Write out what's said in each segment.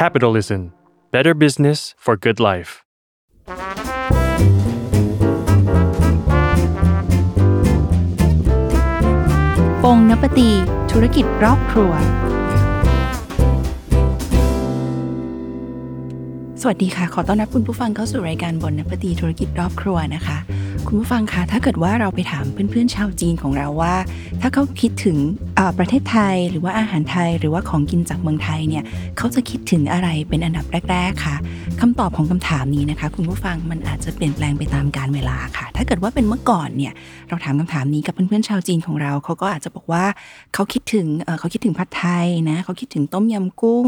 Capitalism Better Business for Good Life ปงนปตี ธุรกิจรอบครัว สวัสดีค่ะ ขอต้อนรับคุณผู้ฟังเข้าสู่รายการบนนปตีธุรกิจรอบครัวนะคะ คุณผู้ฟังคะถ้าเกิดว่าเราไปถามเพื่อนๆชาวจีนของเราว่า ถ้าเขาคิดถึงประเทศไทยหรือว่าอาหารไทยหรือว่าของกินจากเมืองไทยเนี่ยเขาจะคิดถึงอะไรเป็นอันดับแรก ๆค่ะคำตอบของคำถามนี้นะคะ คุณผู้ฟังมันอาจจะเปลี่ยนแปลงไปตามกาลเวลาค่ะ ถ้าเกิดว่าเป็นเมื่อก่อนเนี่ยเราถามคำถามนี้กับเพื่อนๆชาวจีนของเราเขาก็อาจจะบอกว่าเขาคิดถึงเขาคิดถึงผัดไทยนะเขาคิดถึงต้มยำกุ้ง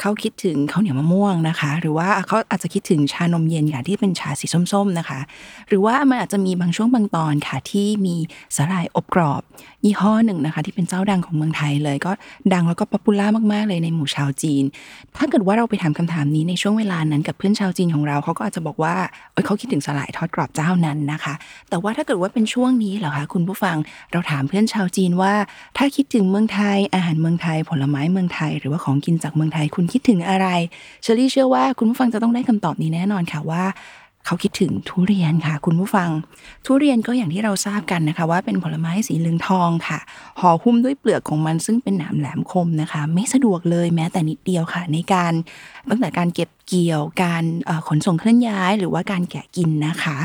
เขาคิดถึงข้าวเหนียวมะม่วงนะคะ หรือว่าเขาอาจจะคิดถึงชานมเย็นค่ะที่เป็นชาสีส้มๆนะคะ หรือว่ามันอาจจะมีบางช่วงบางตอนค่ะที่มีสาหร่ายอบกรอบ ยี่ห้อหนึ่งนะคะ ที่เป็นเจ้าดังของเมืองไทยเลย ก็ดังแล้วก็ popular มากๆ เลยในหมู่ชาวจีน ถ้าเกิดว่าเราไปถามคำถามนี้ในช่วงเวลานั้นกับเพื่อนชาวจีนของเราเขาก็อาจจะบอกว่าเขาคิดถึงสาหร่ายทอดกรอบเจ้านั้นนะคะ แต่ว่าถ้าเกิดว่าเป็นช่วงนี้เหรอคะคุณผู้ฟังเราถามเพื่อนชาวจีนว่า ถ้าคิดถึงเมืองไทย อาหารเมืองไทย ผลไม้เมืองไทย หรือว่าของกินจากเมืองไทยคุณคิดถึงอะไรเชอรี่เชื่อว่าคุณผู้ฟังจะต้องได้คำตอบนี้แน่นอนค่ะว่า เขาคิดถึงทุเรียนค่ะ คุณผู้ฟัง ทุเรียนก็อย่างที่เราทราบกันนะคะ ว่าเป็นผลไม้สีเหลืองทองค่ะห่อหุ้มด้วยเปลือกของมันซึ่งเป็นหนามแหลมคมนะคะ ไม่สะดวกเลยแม้แต่นิดเดียวค่ะ ในการตั้งแต่การเก็บ เกี่ยวการขนส่งเคลื่อนย้าย หรือว่าการแกะกินนะคะ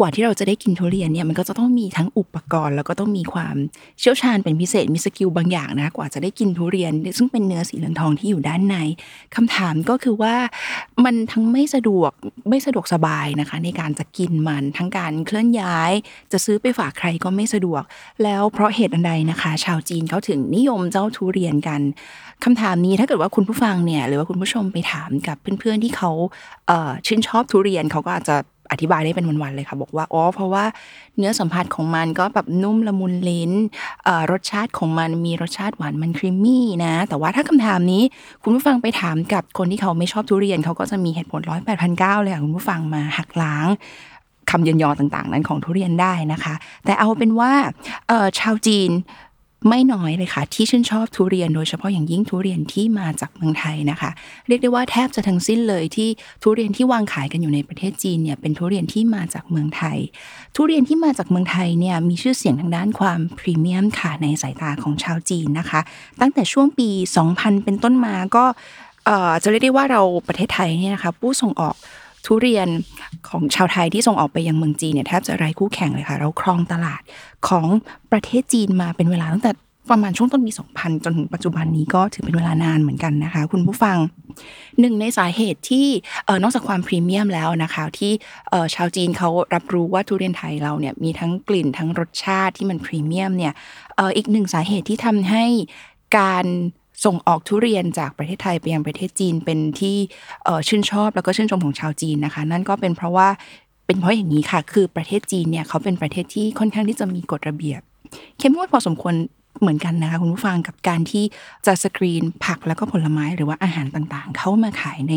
กว่าที่เราจะได้กินทุเรียนเนี่ยมันก็จะต้องมีทั้งอุปกรณ์ แล้วก็ต้องมีความเชี่ยวชาญเป็นพิเศษมีสกิลบางอย่างนะกว่าจะได้กินทุเรียน ซึ่งเป็นเนื้อสีเหลืองทองที่อยู่ด้านในคำถามก็คือว่ามันทั้งไม่สะดวกไม่สะดวกสบายนะคะ ในการจะกินมันทั้งการเคลื่อนย้าย จะซื้อไปฝากใครก็ไม่สะดวก แล้วเพราะเหตุอันใดนะคะ ชาวจีนเขาถึงนิยมเจ้าทุเรียนกันคำถามนี้ถ้าเกิดว่าคุณผู้ฟังเนี่ยหรือว่าคุณผู้ชมไปถามกับเพื่อนที่เขาชื่นชอบทุเรียนเขาก็อาจจะอธิบายได้เป็นวันๆเลยค่ะ บอกว่าอ๋อเพราะว่าเนื้อสัมผัสของมันก็แบบนุ่มละมุนลิ้นรสชาติของมันมีรสชาติหวานมันครีมมี่นะ แต่ว่าถ้าคำถามนี้ คุณผู้ฟังไปถามกับคนที่เขาไม่ชอบทุเรียนเขาก็จะมีเหตุผลร้อยแปดพันเก้าเลยค่ะคุณผู้ฟังมาหักล้างคำเยินยอต่างๆ นั้นของทุเรียนได้นะคะ แต่เอาเป็นว่าชาวจีน ไม่น้อยเลยค่ะ ที่ชื่นชอบทุเรียนโดยเฉพาะอย่างยิ่งทุเรียนที่มาจากเมืองไทยนะคะ เรียกได้ว่าแทบจะทั้งสิ้นเลยที่ทุเรียนที่วางขายกันอยู่ในประเทศจีนเนี่ยเป็นทุเรียนที่มาจากเมืองไทย ทุเรียนที่มาจากเมืองไทยเนี่ยมีชื่อเสียงทางด้านความพรีเมียมค่ะในสายตาของชาวจีนนะคะ ตั้งแต่ช่วงปี 2000 เป็นต้นมาก็จะเรียกได้ว่าเราประเทศไทยเนี่ยนะคะผู้ส่งออก ทุเรียนของชาวไทยที่ส่งออกไปยังเมืองจีนเนี่ยแทบจะไร้คู่แข่งเลยค่ะ เราครองตลาดของประเทศจีนมาเป็นเวลาตั้งแต่ประมาณช่วงต้นปี 2000 จนถึงปัจจุบันนี้ก็ถือเป็นเวลานานเหมือนกันนะคะ คุณผู้ฟังหนึ่งในสาเหตุที่นอกจากความพรีเมียมแล้วนะคะ ที่ชาวจีนเขารับรู้ว่าทุเรียนไทยเราเนี่ยมีทั้งกลิ่นทั้งรสชาติที่มันพรีเมียมเนี่ยอีกหนึ่งสาเหตุที่ทำให้การ ส่งออกทุเรียนจากประเทศไทยไปยังประเทศจีนเป็นที่ชื่นชอบแล้วก็ชื่นชมของชาวจีนนะคะ นั่นก็เป็นเพราะว่าเป็นเพราะอย่างนี้ค่ะ คือประเทศจีนเนี่ยเขาเป็นประเทศที่ค่อนข้างที่จะมีกฎระเบียบเข้มงวดพอสมควร เหมือนกันนะคะคุณผู้ฟังกับการที่จะสกรีนผักแล้วก็ผลไม้หรือว่าอาหารต่างๆ เข้ามาขายใน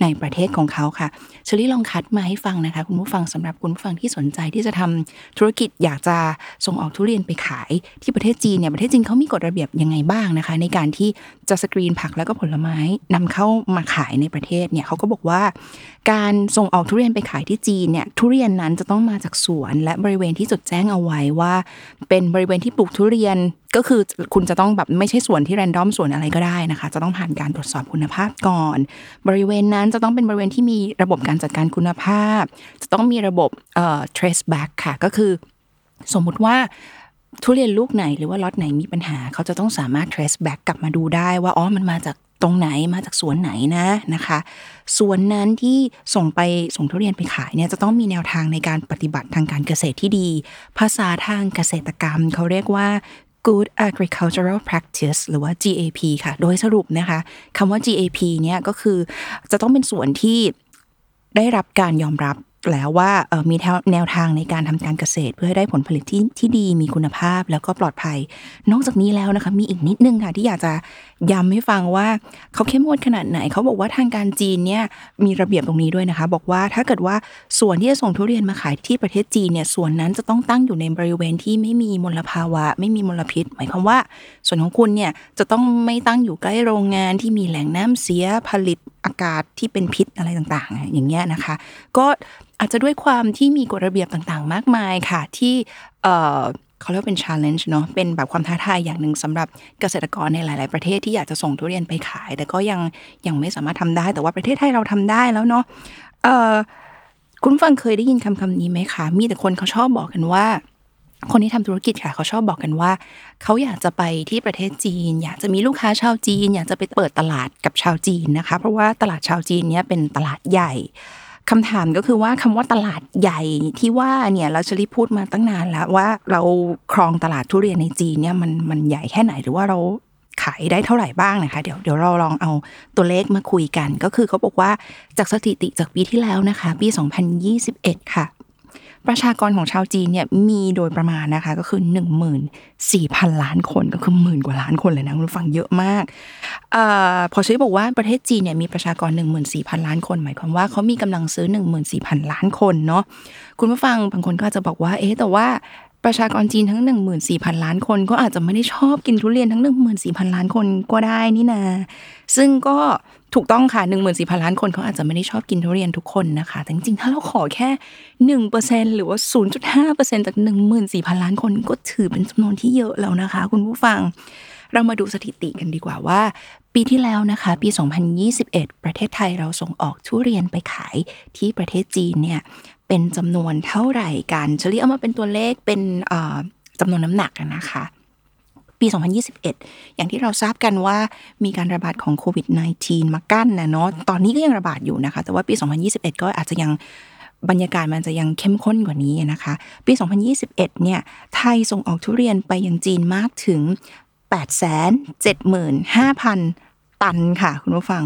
ในประเทศของเขาค่ะเชอรี่ลองคัดมาให้ฟังนะคะคุณผู้ฟังสำหรับคุณผู้ฟังที่สนใจที่จะทำธุรกิจอยากจะส่งออกทุเรียนไปขายที่ประเทศจีนเนี่ยประเทศจีนเขามีกฎระเบียบยังไงบ้างนะคะ ในการที่จะสกรีนผักแล้วก็ผลไม้นำเข้ามาขายในประเทศเนี่ยเขาก็บอกว่า การส่งออกทุเรียนไปขายที่จีนเนี่ยทุเรียนนั้นจะต้องมาจากสวนและบริเวณที่จดแจ้งเอาไว้ว่า เป็นบริเวณที่ปลูกทุเรียนก็คือคุณจะต้องแบบไม่ใช่ส่วนที่แรนดอมส่วนอะไรก็ได้นะคะ จะต้องผ่านการตรวจสอบคุณภาพก่อน บริเวณนั้นจะต้องเป็นบริเวณที่มีระบบการจัดการคุณภาพ จะต้องมีระบบเอ่อ trace back ค่ะ ก็คือ สมมุติว่าทุเรียนลูกไหนหรือว่าล็อตไหนมีปัญหา เขาจะต้องสามารถ trace back กลับมาดูได้ว่าอ๋อมันมาจากตรงไหนมาจากสวนไหนนะนะคะสวนนั้นที่ส่งไปส่งทุเรียนไปขายเนี่ยจะต้องมีแนวทางในการปฏิบัติทางการเกษตรที่ดี ภาษาทางเกษตรกรรม เขาเรียกว่า Good Agricultural Practice หรือว่า GAP ค่ะ โดยสรุปนะคะคำว่า GAP เนี่ยก็คือจะต้องเป็นส่วนที่ได้รับการยอมรับ แล้วว่ามีแนวทางในการทำการเกษตร เพื่อให้ได้ผลผลิตที่ที่ดีมีคุณภาพแล้วก็ปลอดภัย นอกจากนี้แล้วนะคะมีอีกนิดนึงค่ะที่อยากจะย้ำให้ฟังว่าเขาเข้มงวดขนาดไหน เขาบอกว่าทางการจีนเนี่ยมีระเบียบตรงนี้ด้วยนะคะ บอกว่าถ้าเกิดว่าส่วนที่จะส่งทุเรียนมาขายที่ประเทศจีนเนี่ยส่วนนั้นจะต้องตั้งอยู่ในบริเวณที่ไม่มีมลภาวะ ไม่มีมลพิษ หมายความว่า ส่วนของคุณเนี่ยจะต้องไม่ตั้งอยู่ใกล้โรงงานที่มีแหล่งน้ำเสียผลิตอากาศที่เป็นพิษอะไรต่างๆ อย่างเงี้ยนะคะ ก็ อาจจะด้วยความที่มีกฎระเบียบต่างๆ มากมายค่ะ ที่เขาเรียกเป็น challenge เนาะเป็นแบบความท้าทายอย่างหนึ่งสำหรับเกษตรกรในหลาย ๆ ประเทศที่อยากจะส่งทุเรียนไปขาย แต่ก็ยังยังไม่สามารถทำได้ แต่ว่าประเทศไทยเราทำได้แล้วเนาะคุณฟังเคยได้ยินคำคำนี้ไหมคะมีแต่คนเขาชอบบอกกันว่าคนที่ทำธุรกิจค่ะเขาชอบบอกกันว่า เขาอยากจะไปที่ประเทศจีน อยากจะมีลูกค้าชาวจีน อยากจะไปเปิดตลาดกับชาวจีนนะคะ เพราะว่าตลาดชาวจีนเนี่ยเป็นตลาดใหญ่ คำถามก็คือว่าคำว่าตลาดใหญ่ที่ว่าเนี่ยเราจะรีพูดมาตั้งนานแล้วว่าเราครองตลาดทุเรียนในจีนเนี่ยมันมันใหญ่แค่ไหนหรือว่าเราขายได้เท่าไหร่บ้างนะคะ เดี๋ยวเดี๋ยวเราลองเอาตัวเลขมาคุยกัน ก็คือเขาบอกว่าจากสถิติจากปีที่แล้วนะคะ ปี 2021 ค่ะ ประชากรของชาวจีนเนี่ยมีโดยประมาณนะคะก็คือ 14,000 ล้านคนก็คือหมื่นกว่าล้านคนเลยนะคุณผู้ฟังเยอะมากอพอชี้บอกว่าประเทศจีนเนี่ยมีประชากร 14,000 ล้านคน หมายความว่าเขามีกำลังซื้อ 14,000 ล้านคนเนาะคุณผู้ฟังบางคนก็อาจจะบอกว่าเอ๊ะแต่ว่า ประชากรจีนทั้ง 14,000 ล้านคน ก็อาจจะไม่ได้ชอบกินทุเรียนทั้ง 14,000 ล้านคนก็ได้นี่นา ซึ่งก็ถูกต้องค่ะ 14,000 ล้านคนเขาอาจจะไม่ได้ชอบกินทุเรียนทุกคนนะคะ แต่จริงๆ ถ้าเราขอแค่ 1%หรือว่า 0.5%จาก 14,000 ล้านคนก็ถือเป็นจำนวนที่เยอะแล้วนะคะ คุณผู้ฟัง เรามาดูสถิติกันดีกว่าว่า ปีที่แล้วนะคะ ปี 2021 ประเทศไทยเราส่งออกทุเรียนไปขายที่ประเทศจีนเนี่ย เป็นจำนวนเท่าไหร่กันเฉลี่ยเอามาเป็นตัวเลขเป็นจำนวนน้ำหนักนะคะปี 2021 อย่างที่เราทราบกันว่ามีการระบาดของโควิด -19 มากั้นนะเนาะ ตอนนี้ก็ยังระบาดอยู่นะคะ แต่ว่าปี 2021 ก็อาจจะยังบรรยากาศมันจะยังเข้มข้นกว่านี้นะคะ ปี 2021 เนี่ย ไทยส่งออกทุเรียนไปยังจีนมากถึง 875,000 ตันค่ะ คุณผู้ฟัง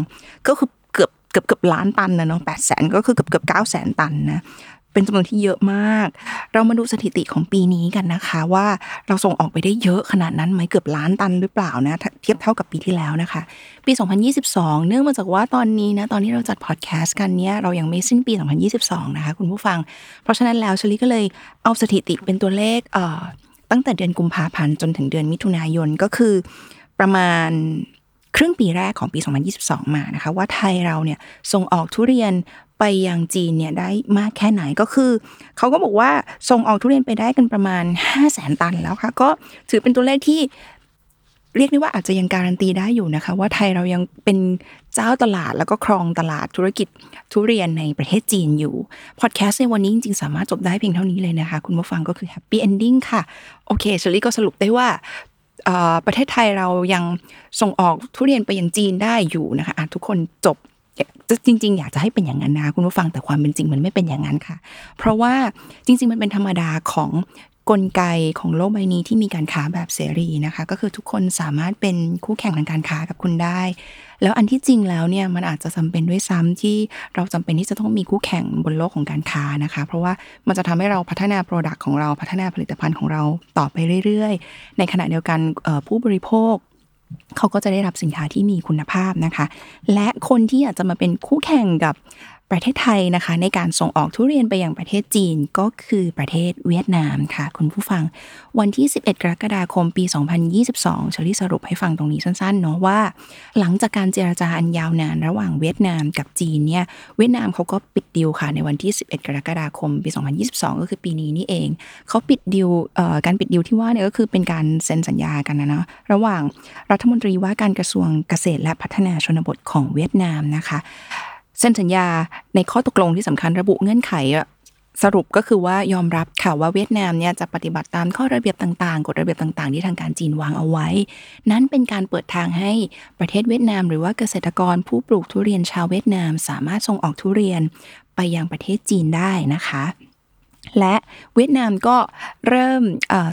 ก็คือเกือบเกือบเกือบล้านตันนะเนาะ8แสนก็คือเกือบเกือบ9แสนตันนะ เป็นจำนวนที่เยอะมาก เรามาดูสถิติของปีนี้กันนะคะว่าเราส่งออกไปได้เยอะขนาดนั้นไหมเกือบล้านตันหรือเปล่านะเทียบเท่ากับปีที่แล้วนะคะ ปี 2022 เนื่องมาจากว่าตอนนี้นะตอนนี้เราจัดพอดแคสต์กันเนี้ยเรายังไม่สิ้นปี 2022 นะคะคุณผู้ฟัง เพราะฉะนั้นแล้วชลิก็เลยเอาสถิติเป็นตัวเลขเอ่อตั้งแต่เดือนกุมภาพันธ์จนถึงเดือนมิถุนายนก็คือประมาณครึ่งปีแรกของปี 2022 มานะคะว่าไทยเราเนี่ยส่งออกทุเรียน ไปยังจีนเนี่ยได้มากแค่ไหนก็คือเขาก็บอกว่าส่งออกทุเรียนไปได้กันประมาณ 5 0 0แสนตันแล้วค่ะ ก็ถือเป็นตัวเลขที่เรียกได้ว่าอาจจะยังการันตีได้อยู่นะคะ ว่าไทยเรายังเป็นเจ้าตลาดแล้วก็ครองตลาดธุรกิจทุเรียนในประเทศจีนอยู่ พอดแคสต์ในวันนี้จริงๆ สามารถจบได้เพียงเท่านี้เลยนะคะ คุณผู้ฟังก็คือ happy ending ค่ะ โอเคเชอรี่ก็สรุปได้ว่าประเทศไทยเรายังส่งออกทุเรียนไปยังจีนได้อยู่นะคะทุกคนจบ จริง ๆ อยากจะให้เป็นอย่างนั้นนะคุณผู้ฟังแต่ความเป็นจริงมันไม่เป็นอย่างนั้นค่ะ เพราะว่าจริง ๆ มันเป็นธรรมดาของกลไกของโลกใบนี้ที่มีการค้าแบบเสรีนะคะ ก็คือทุกคนสามารถเป็นคู่แข่งทางการค้ากับคุณได้ แล้วอันที่จริงแล้วเนี่ยมันอาจจะจำเป็นด้วยซ้ำที่เราจำเป็นที่จะต้องมีคู่แข่งบนโลกของการค้านะคะ เพราะว่ามันจะทำให้เราพัฒนาโปรดักต์ของเราพัฒนาผลิตภัณฑ์ของเราต่อไปเรื่อยๆ ในขณะเดียวกันผู้บริโภค เขาก็จะได้รับสินค้าที่มีคุณภาพนะคะ และคนที่อยากจะมาเป็นคู่แข่งกับ ประเทศไทยนะคะ ในการส่งออกทุเรียนไปยังประเทศจีนก็คือประเทศเวียดนามค่ะ คุณผู้ฟัง วันที่ 11 กรกฎาคมปี 2022เชอรี่สรุปให้ฟังตรงนี้สั้นๆเนาะว่า หลังจากการเจรจาอันยาวนานระหว่างเวียดนามกับจีนเนี่ยเวียดนามเขาก็ปิดดีลค่ะในวันที่ 11 กรกฎาคมปี 2022 ก็คือปีนี้นี่เองเขาปิดดีลการปิดดีลที่ว่าเนี่ยก็คือเป็นการเซ็นสัญญากันนะเนาะระหว่างรัฐมนตรีว่าการกระทรวงเกษตรและพัฒนาชนบทของเวียดนามนะคะ เส้นสัญญาในข้อตกลงที่สำคัญระบุเงื่อนไขอะสรุปก็คือว่ายอมรับค่ะว่าเวียดนามเนี่ยจะปฏิบัติตามข้อระเบียบต่างๆ กฎระเบียบต่างๆ ที่ทางการจีนวางเอาไว้ นั้นเป็นการเปิดทางให้ประเทศเวียดนาม หรือว่าเกษตรกรผู้ปลูกทุเรียนชาวเวียดนาม สามารถส่งออกทุเรียนไปยังประเทศจีนได้นะคะ และเวียดนามก็เริ่ม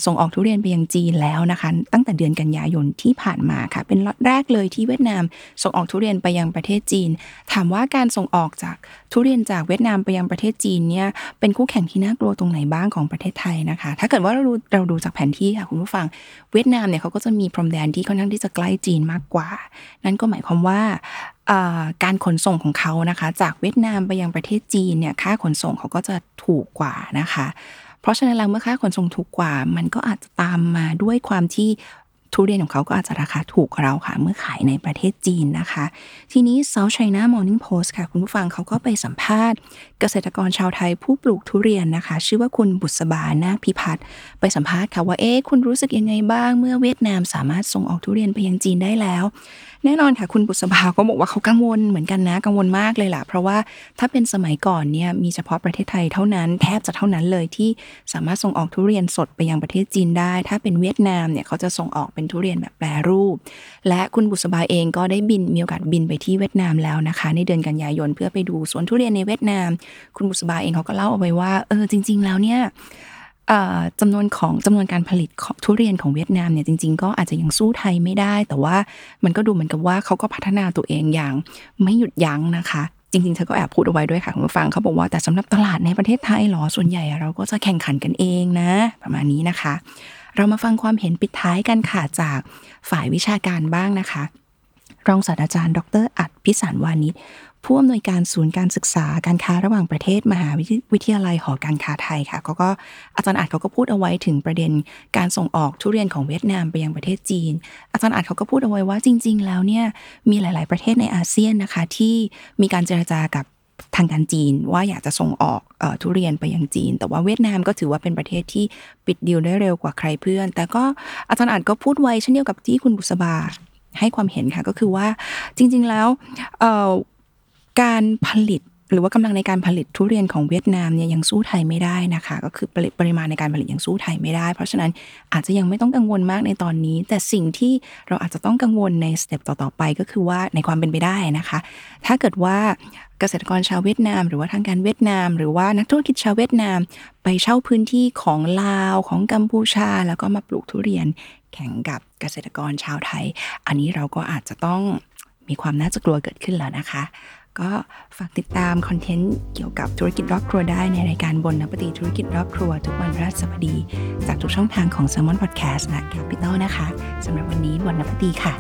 ส่งออกทุเรียนไปยังจีนแล้วนะคะ ตั้งแต่เดือนกันยายนที่ผ่านมาค่ะ เป็นล็อตแรกเลยที่เวียดนามส่งออกทุเรียนไปยังประเทศจีน ถามว่าการส่งออกจากทุเรียนจากเวียดนามไปยังประเทศจีนเนี่ยเป็นคู่แข่งที่น่ากลัวตรงไหนบ้างของประเทศไทยนะคะ ถ้าเกิดว่าเราดูเราดูจากแผนที่ค่ะคุณผู้ฟัง เวียดนามเนี่ยเขาก็จะมีพรมแดนที่ค่อนข้างที่จะใกล้จีนมากกว่า นั่นก็หมายความว่า การขนส่งของเขานะคะ จากเวียดนามไปยังประเทศจีนเนี่ยค่าขนส่งเขาก็จะถูกกว่านะคะ เพราะฉะนั้นแล้วเมื่อค่าขนส่งถูกกว่า มันก็อาจจะตามมาด้วยความที่ทุเรียนของเขาก็อาจจะราคาถูกกว่าเราค่ะ เมื่อขายในประเทศจีนนะคะ ทีนี้ South China Morning Post ค่ะ คุณผู้ฟังเขาก็ไปสัมภาษณ์ เกษตรกรชาวไทยผู้ปลูกทุเรียนนะคะ ชื่อว่าคุณบุษบานาคพิพัฒน์ไปสัมภาษณ์ค่ะว่าเอ๊ะคุณรู้สึกยังไงบ้าง เมื่อเวียดนามสามารถส่งออกทุเรียนไปยังจีนได้แล้วแน่นอนค่ะคุณบุษบาก็บอกว่าเขากังวลเหมือนกันนะกังวลมากเลยล่ะ เพราะว่าถ้าเป็นสมัยก่อนเนี่ยมีเฉพาะประเทศไทยเท่านั้นแทบจะเท่านั้นเลยที่สามารถส่งออกทุเรียนสดไปยังประเทศจีนได้ ถ้าเป็นเวียดนามเนี่ยเขาจะส่งออกเป็นทุเรียนแบบแปรรูป และคุณบุษบาเองก็ได้บินมีโอกาสบินไปที่เวียดนามแล้วนะคะ ในเดือนกันยายนเพื่อไปดูสวนทุเรียนในเวียดนาม คุณบุษบาเองเขาก็เล่าเอาไว้ว่าเออจริง ๆ แล้วเนี่ย จำนวนของจำนวนการผลิตของทุเรียนของเวียดนามเนี่ยจริง ๆ ก็อาจจะยังสู้ไทยไม่ได้ แต่ว่ามันก็ดูเหมือนกับว่าเขาก็พัฒนาตัวเองอย่างไม่หยุดยั้งนะคะจริงๆเธอก็แอบพูดเอาไว้ด้วยค่ะคุณผู้ฟังเขาบอกว่าแต่สำหรับตลาดในประเทศไทยหรอส่วนใหญ่เราก็จะแข่งขันกันเองนะ ประมาณนี้นะคะ เรามาฟังความเห็นปิดท้ายกันค่ะจากฝ่ายวิชาการบ้างนะคะ รองศาสตราจารย์ ดรอัดพิสารวานิช ผู้อำนวยการศูนย์การศึกษาการค้าระหว่างประเทศมหาวิทยาลัยหอการค้าไทยค่ะเขาก็อาจารย์อาจเขาก็พูดเอาไว้ถึงประเด็นการส่งออกทุเรียนของเวียดนามไปยังประเทศจีน อาจารย์อาจเขาก็พูดเอาไว้ว่าจริง ๆ แล้วเนี่ยมีหลาย ๆ ประเทศในอาเซียนนะคะที่มีการเจรจากับทางการจีนว่าอยากจะส่งออกอทุเรียนไปยังจีน แต่ว่าเวียดนามก็ถือว่าเป็นประเทศที่ปิดดีลได้เร็วกว่าใครเพื่อน แต่ก็อาจารย์อาจก็พูดไว้เช่นเดียวกับที่คุณบุษบาให้ความเห็นค่ะก็คือว่าจริง ๆ แล้ว การผลิตหรือว่ากำลังในการผลิตทุเรียนของเวียดนามเนี่ยยังสู้ไทยไม่ได้นะคะ ก็คือผลิตปริมาณในการผลิตยังสู้ไทยไม่ได้ เพราะฉะนั้นอาจจะยังไม่ต้องกังวลมากในตอนนี้ แต่สิ่งที่เราอาจจะต้องกังวลใน step ต่อๆไปก็คือว่าในความเป็นไปได้นะคะ ถ้าเกิดว่าเกษตรกรชาวเวียดนาม หรือว่าทางการเวียดนาม หรือว่านักธุรกิจชาวเวียดนาม ไปเช่าพื้นที่ของลาวของกัมพูชา แล้วก็มาปลูกทุเรียนแข่งกับเกษตรกรชาวไทย อันนี้เราก็อาจจะต้องมีความน่าจะกลัวเกิดขึ้นแล้วนะคะ ก็ฝากติดตามคอนเทนต์เกี่ยวกับธุรกิจรอบครัวได้ในรายการบนนปฏิธุรกิจรอบครัว ทุกวันพฤหัสบดี จากทุกช่องทางของ s ซ l m o n Podcast และ Capital นะคะสำหรับวันนี้บนนปฏิค่ะ